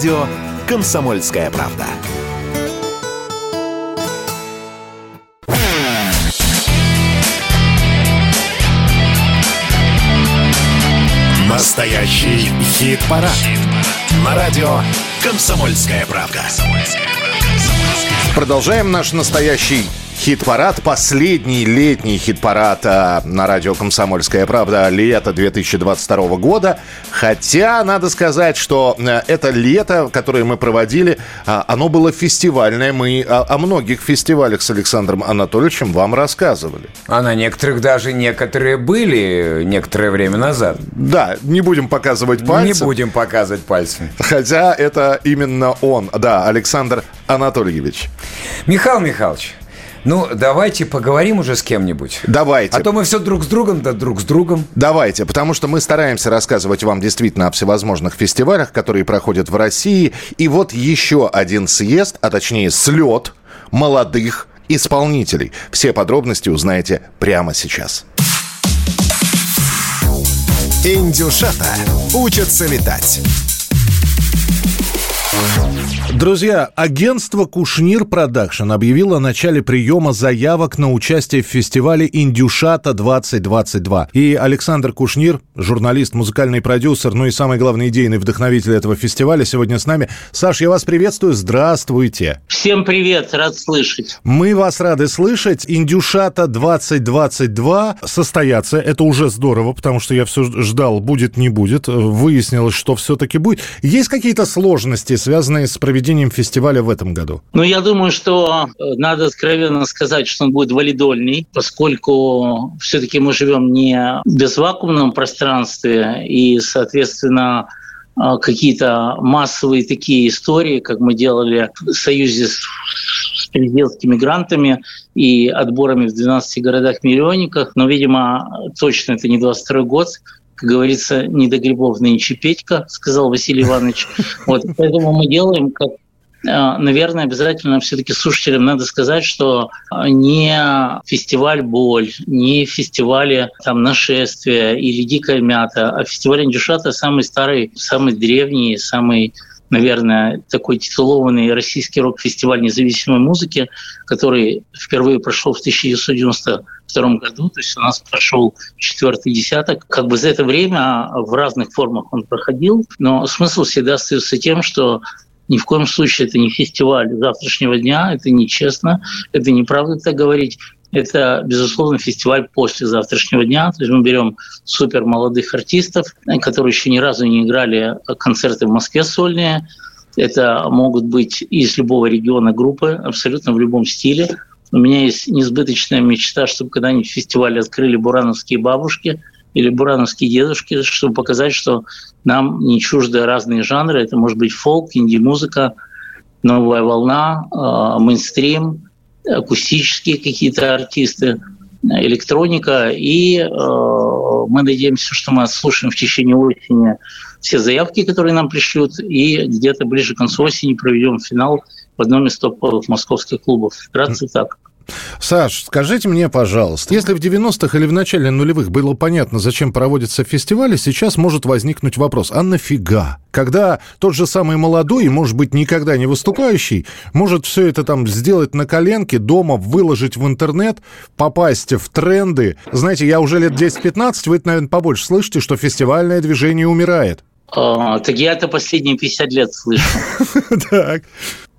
радио «Комсомольская правда». Настоящий хит-парад. На радио «Комсомольская правда». Продолжаем наш настоящий хит-парад, последний летний хит-парад а, на радио «Комсомольская правда» лето 2022 года. Хотя, надо сказать, что а, это лето, которое мы проводили, а, оно было фестивальное. Мы о, о многих фестивалях с Александром Анатольевичем вам рассказывали. А на некоторых даже некоторые были некоторое время назад. Да, не будем показывать пальцы. Не будем показывать пальцы. Хотя это именно он, да, Александр Анатольевич. Михаил Михайлович, ну, давайте поговорим уже с кем-нибудь. Давайте. А то мы все друг с другом, да друг с другом. Давайте, потому что мы стараемся рассказывать вам действительно о всевозможных фестивалях, которые проходят в России. И вот еще один съезд, а точнее слет молодых исполнителей. Все подробности узнаете прямо сейчас. Индюшата учатся летать. Друзья, агентство Кушнир Production объявило о начале приема заявок на участие в фестивале Индюшата 2022. И Александр Кушнир, журналист, музыкальный продюсер, ну и самый главный идейный вдохновитель этого фестиваля, сегодня с нами. Саш, я вас приветствую, здравствуйте. Всем привет, рад слышать. Мы вас рады слышать. Индюшата 2022 состоятся. Это уже здорово, потому что я все ждал, будет, не будет. Выяснилось, что все-таки будет. Есть какие-то сложности, связанные с проведением проведением фестиваля в этом году? Ну, я думаю, что э, надо откровенно сказать, что он будет валидольный, поскольку все-таки мы живем не в безвакуумном пространстве, и, соответственно, э, какие-то массовые такие истории, как мы делали в союзе с президентскими грантами и отборами в 12 городах-миллионниках. Но, видимо, точно это не 22 год, как говорится, не до грибов нынче Петька, сказал Василий Иванович. Вот, поэтому мы делаем, как э, Наверное, обязательно все-таки слушателям надо сказать, что не фестиваль «Боль», не фестивали там, «Нашествие» или «Дикая мята», а фестиваль «Индюшата» самый старый, самый древний, самый наверное, такой титулованный российский рок-фестиваль независимой музыки, который впервые прошел в 1992 году, то есть у нас прошел четвертый десяток. Как бы за это время в разных формах он проходил, но смысл всегда остается тем, что ни в коем случае это не фестиваль завтрашнего дня, это нечестно, это неправда так говорить. Это, безусловно, фестиваль после завтрашнего дня. То есть мы берем супер молодых артистов, которые еще ни разу не играли концерты в Москве сольные. Это могут быть из любого региона группы, абсолютно в любом стиле. У меня есть несбыточная мечта, чтобы когда-нибудь фестиваль открыли бурановские бабушки или бурановские дедушки, чтобы показать, что нам не чужды разные жанры. Это может быть фолк, инди-музыка, новая волна, э, мейнстрим – акустические какие-то артисты, электроника. И э, мы надеемся, что мы слушаем в течение осени все заявки, которые нам пришлют, и где-то ближе к концу осени проведем финал в одном из топовых московских клубов. Вкратце так. Саш, скажите мне, пожалуйста, если в 90-х или в начале нулевых было понятно, зачем проводятся фестивали, сейчас может возникнуть вопрос, а нафига? Когда тот же самый молодой, может быть, никогда не выступающий, может все это там сделать на коленке, дома выложить в интернет, попасть в тренды. Знаете, я уже лет 10-15, вы это, наверное, побольше слышите, что фестивальное движение умирает. А, так я это последние 50 лет слышу. Так.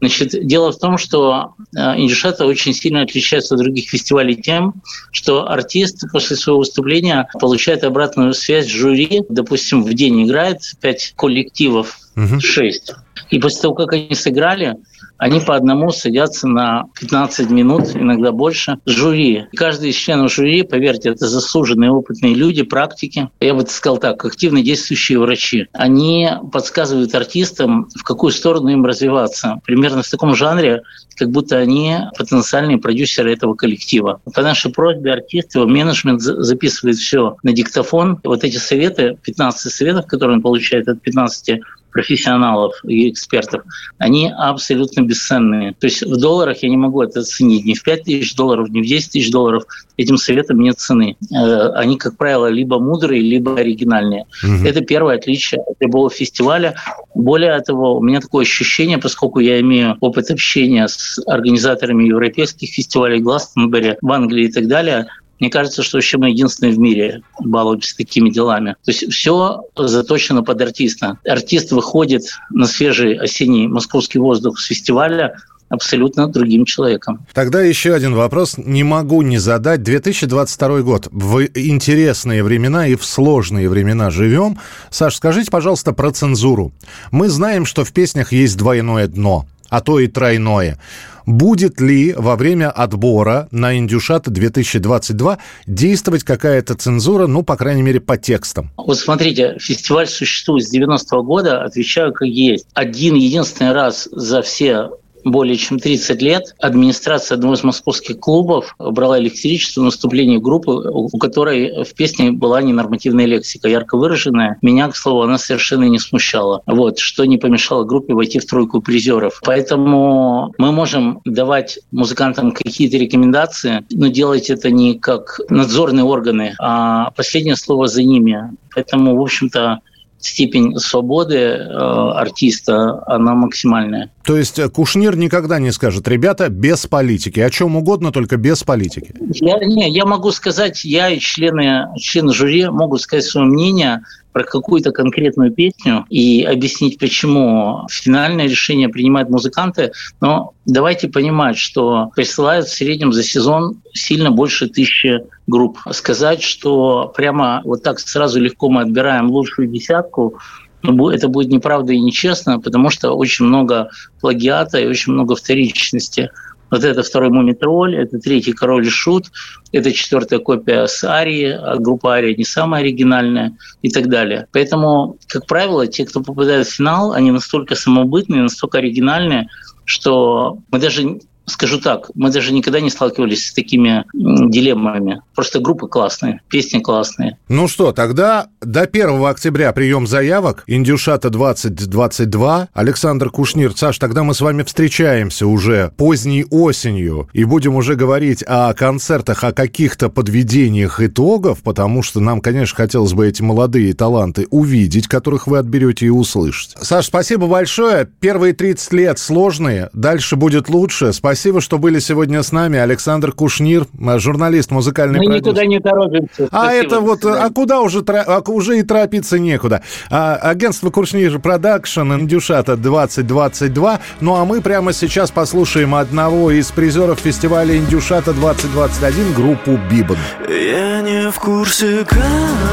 Значит, дело в том, что э, Индюшата очень сильно отличается от других фестивалей тем, что артист после своего выступления получает обратную связь жюри. Допустим, в день играет пять коллективов, шесть. И после того, как они сыграли, они по одному садятся на 15 минут, иногда больше, жюри. Каждый из членов жюри, поверьте, это заслуженные опытные люди, практики. Я бы сказал так, активно действующие врачи. Они подсказывают артистам, в какую сторону им развиваться. Примерно в таком жанре, как будто они потенциальные продюсеры этого коллектива. По нашей просьбе артист, его менеджмент записывает все на диктофон. Вот эти советы, 15 советов, которые он получает от 15 профессионалов и экспертов, они абсолютно бесценные. То есть в долларах я не могу это оценить ни в 5 тысяч долларов, ни в 10 тысяч долларов. Этим советам нет цены. Э, они, как правило, либо мудрые, либо оригинальные. Угу. Это первое отличие от любого фестиваля. Более того, у меня такое ощущение, поскольку я имею опыт общения с организаторами европейских фестивалей Гластенберри в Англии и так далее – мне кажется, что вообще мы единственные в мире балуемся такими делами. То есть все заточено под артиста. Артист выходит на свежий осенний московский воздух с фестиваля абсолютно другим человеком. Тогда еще один вопрос не могу не задать. 2022 год. В интересные времена и в сложные времена живем. Саш, скажите, пожалуйста, про цензуру. Мы знаем, что в песнях есть двойное дно а то и тройное. Будет ли во время отбора на Индюшата 2022 действовать какая-то цензура, ну, по крайней мере, по текстам? Вот смотрите, фестиваль существует с 90-го года, отвечаю как есть. Один единственный раз за все более чем 30 лет администрация одного из московских клубов брала электричество в наступлении группы, у которой в песне была ненормативная лексика, ярко выраженная. Меня, к слову, она совершенно не смущала. Вот, что не помешало группе войти в тройку призеров. Поэтому мы можем давать музыкантам какие-то рекомендации, но делать это не как надзорные органы, а последнее слово за ними. Поэтому, в общем-то, степень свободы э, артиста, она максимальная. То есть э, Кушнир никогда не скажет, ребята, без политики, о чем угодно, только без политики. Я, не, я могу сказать, я и члены, члены жюри могут сказать свое мнение про какую-то конкретную песню и объяснить, почему финальное решение принимают музыканты. Но давайте понимать, что присылают в среднем за сезон сильно больше тысячи групп. Сказать, что прямо вот так сразу легко мы отбираем лучшую десятку, ну, это будет неправда и нечестно, потому что очень много плагиата и очень много вторичности. Вот это второй Мумитроль, это третий Король и Шут, это четвертая копия с Арии, а группа Ария не самая оригинальная и так далее. Поэтому, как правило, те, кто попадает в финал, они настолько самобытные, настолько оригинальные, что мы даже скажу так, мы даже никогда не сталкивались с такими дилеммами. Просто группы классные, песни классные. Ну что, тогда до 1 октября прием заявок. Индюшата 2022. Александр Кушнир. Саш, тогда мы с вами встречаемся уже поздней осенью и будем уже говорить о концертах, о каких-то подведениях итогов, потому что нам, конечно, хотелось бы эти молодые таланты увидеть, которых вы отберете и услышать. Саш, спасибо большое. Первые 30 лет сложные, дальше будет лучше. Спасибо Спасибо, что были сегодня с нами. Александр Кушнир, журналист, музыкальный Мы продюсер. никуда не торопимся. А Спасибо, это вот, а куда уже, а уже и торопиться некуда. А, агентство Кушнир Production, Индюшата 2022. Ну а мы прямо сейчас послушаем одного из призеров фестиваля Индюшата 2021, группу Бибан. Я не в курсе, как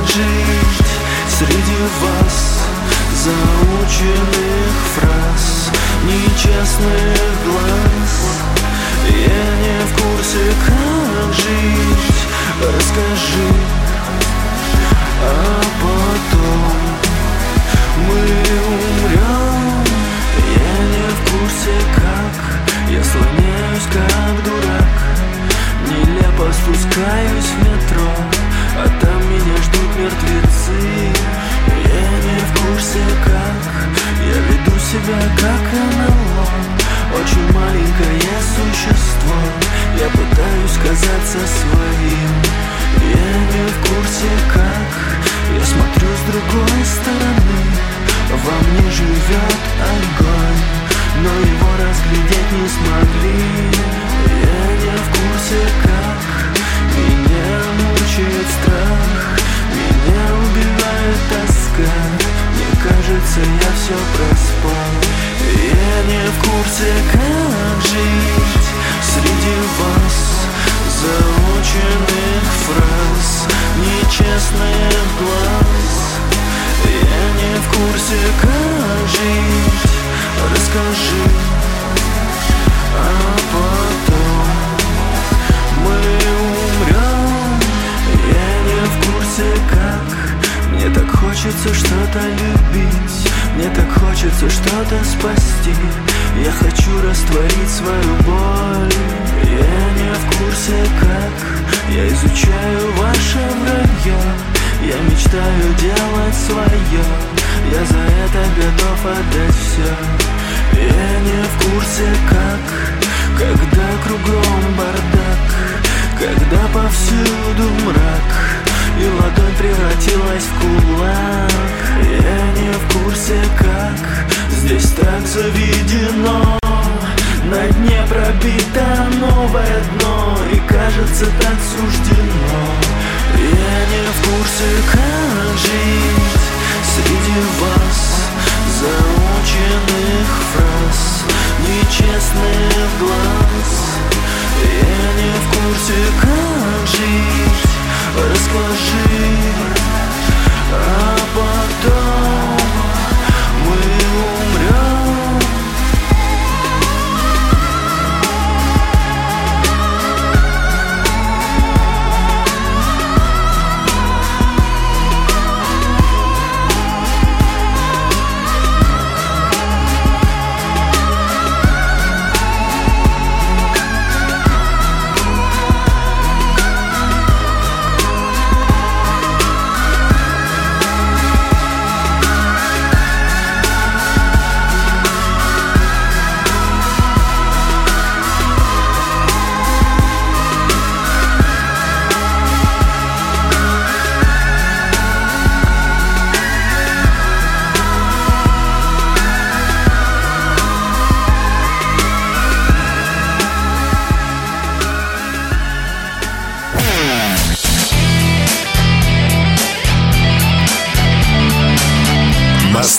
жить среди вас заученных фраз, нечестных глаз. Я не в курсе, как жить. Расскажи А потом. Мы умрем в курсе как Я смотрю с другой стороны. Во мне живет огонь Но его разглядеть не смогли. Я не в курсе как Меня мучает страх. Меня убивает тоска. Мне кажется я все проспал. Я не в курсе, как жить Среди вас заученных фраз Нечестных глаз. Я не в курсе, как жить. Расскажи А потом мы умрем Я не в курсе, как. Мне так хочется что-то любить. Мне так хочется что-то спасти. Я хочу растворить свою боль. Я не в курсе как Я изучаю ваше вранье. Я мечтаю делать свое Я за это готов отдать все Я не в курсе как Когда кругом бардак Когда повсюду мрак И ладонь превратилась в кулак. Я не в курсе как Здесь так заведено на дне пробито новое дно И кажется так суждено